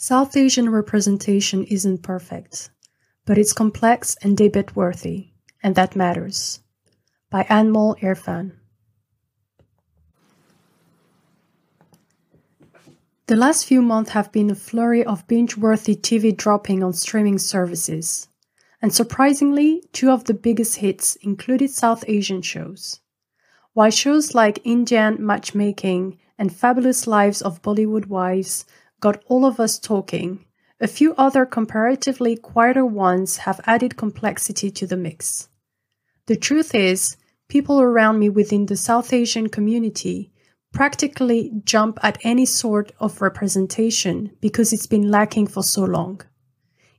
South Asian representation isn't perfect, but it's complex and debate worthy, and that matters. By Anmol Irfan. The last few months have been a flurry of binge worthy TV dropping on streaming services. And surprisingly, two of the biggest hits included South Asian shows. While shows like Indian Matchmaking and Fabulous Lives of Bollywood Wives got all of us talking, a few other comparatively quieter ones have added complexity to the mix. The truth is, people around me within the South Asian community practically jump at any sort of representation because it's been lacking for so long.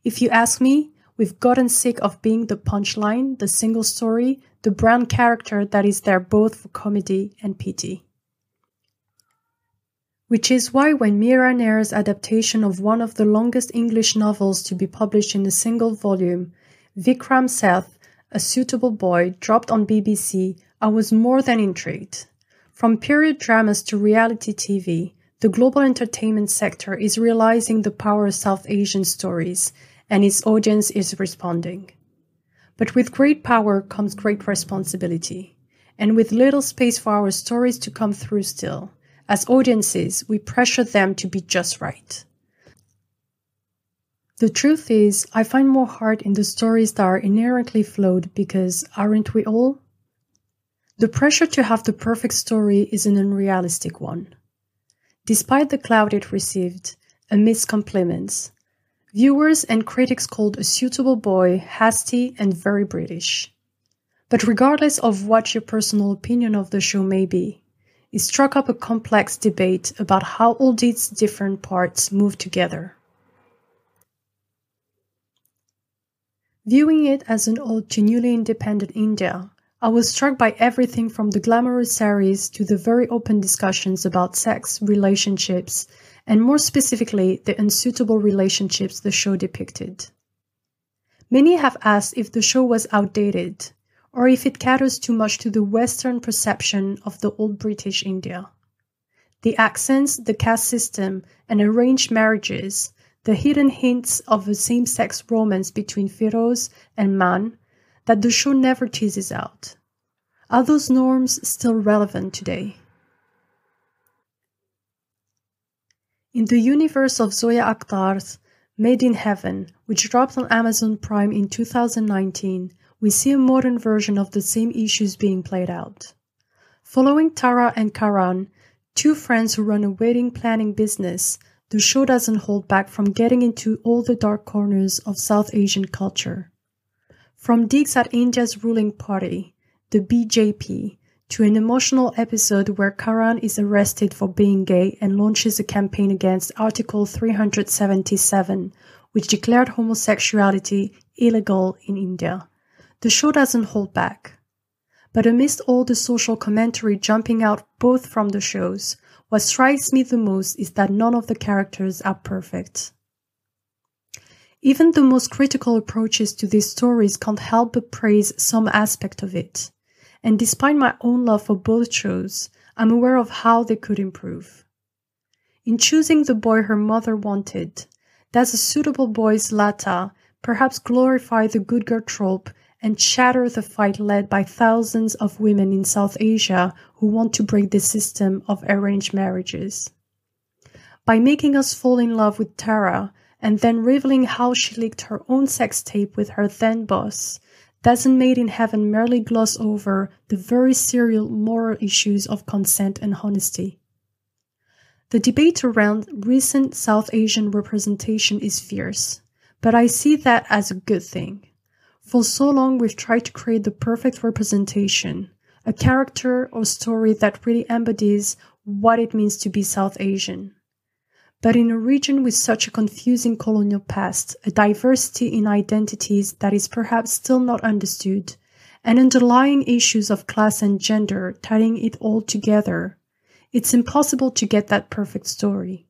If you ask me, we've gotten sick of being the punchline, the single story, the brand character that is there both for comedy and pity. Which is why when Mira Nair's adaptation of one of the longest English novels to be published in a single volume, Vikram Seth, A Suitable Boy, dropped on BBC, I was more than intrigued. From period dramas to reality TV, the global entertainment sector is realizing the power of South Asian stories, and its audience is responding. But with great power comes great responsibility, and with little space for our stories to come through still. As audiences, we pressure them to be just right. The truth is, I find more heart in the stories that are inherently flawed because aren't we all? The pressure to have the perfect story is an unrealistic one. Despite the clout it received, amidst compliments, viewers and critics called A Suitable Boy hasty and very British. But regardless of what your personal opinion of the show may be, it struck up a complex debate about how all these different parts move together. Viewing it as an old, to newly independent India, I was struck by everything from the glamorous saris to the very open discussions about sex, relationships, and more specifically, the unsuitable relationships the show depicted. Many have asked if the show was outdated, or if it caters too much to the Western perception of the old British India. The accents, the caste system, and arranged marriages, the hidden hints of a same sex romance between Firoz and Maan that the show never teases out. Are those norms still relevant today? In the universe of Zoya Akhtar's Made in Heaven, which dropped on Amazon Prime in 2019, we see a modern version of the same issues being played out. Following Tara and Karan, two friends who run a wedding planning business, the show doesn't hold back from getting into all the dark corners of South Asian culture. From digs at India's ruling party, the BJP, to an emotional episode where Karan is arrested for being gay and launches a campaign against Article 377, which declared homosexuality illegal in India. The show doesn't hold back. But amidst all the social commentary jumping out both from the shows, what strikes me the most is that none of the characters are perfect. Even the most critical approaches to these stories can't help but praise some aspect of it. And despite my own love for both shows, I'm aware of how they could improve. In choosing the boy her mother wanted, does a suitable boy's Lata perhaps glorify the good girl trope and shatter the fight led by thousands of women in South Asia who want to break the system of arranged marriages. By making us fall in love with Tara and then revealing how she leaked her own sex tape with her then boss, doesn't Made in Heaven merely gloss over the very serious moral issues of consent and honesty. The debate around recent South Asian representation is fierce, but I see that as a good thing. For so long, we've tried to create the perfect representation, a character or story that really embodies what it means to be South Asian. But in a region with such a confusing colonial past, a diversity in identities that is perhaps still not understood, and underlying issues of class and gender tying it all together, it's impossible to get that perfect story.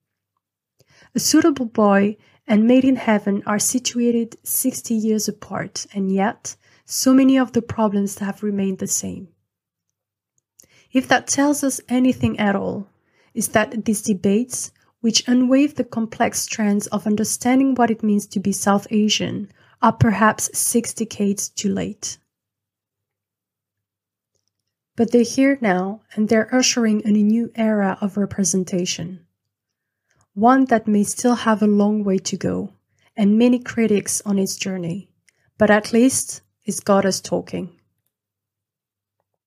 A suitable boy and Made in Heaven are situated 60 years apart, and yet so many of the problems have remained the same. If that tells us anything at all, is that these debates, which unweave the complex strands of understanding what it means to be South Asian, are perhaps six decades too late. But they're here now, and they're ushering in a new era of representation. One that may still have a long way to go, and many critics on its journey, but at least it's got us talking.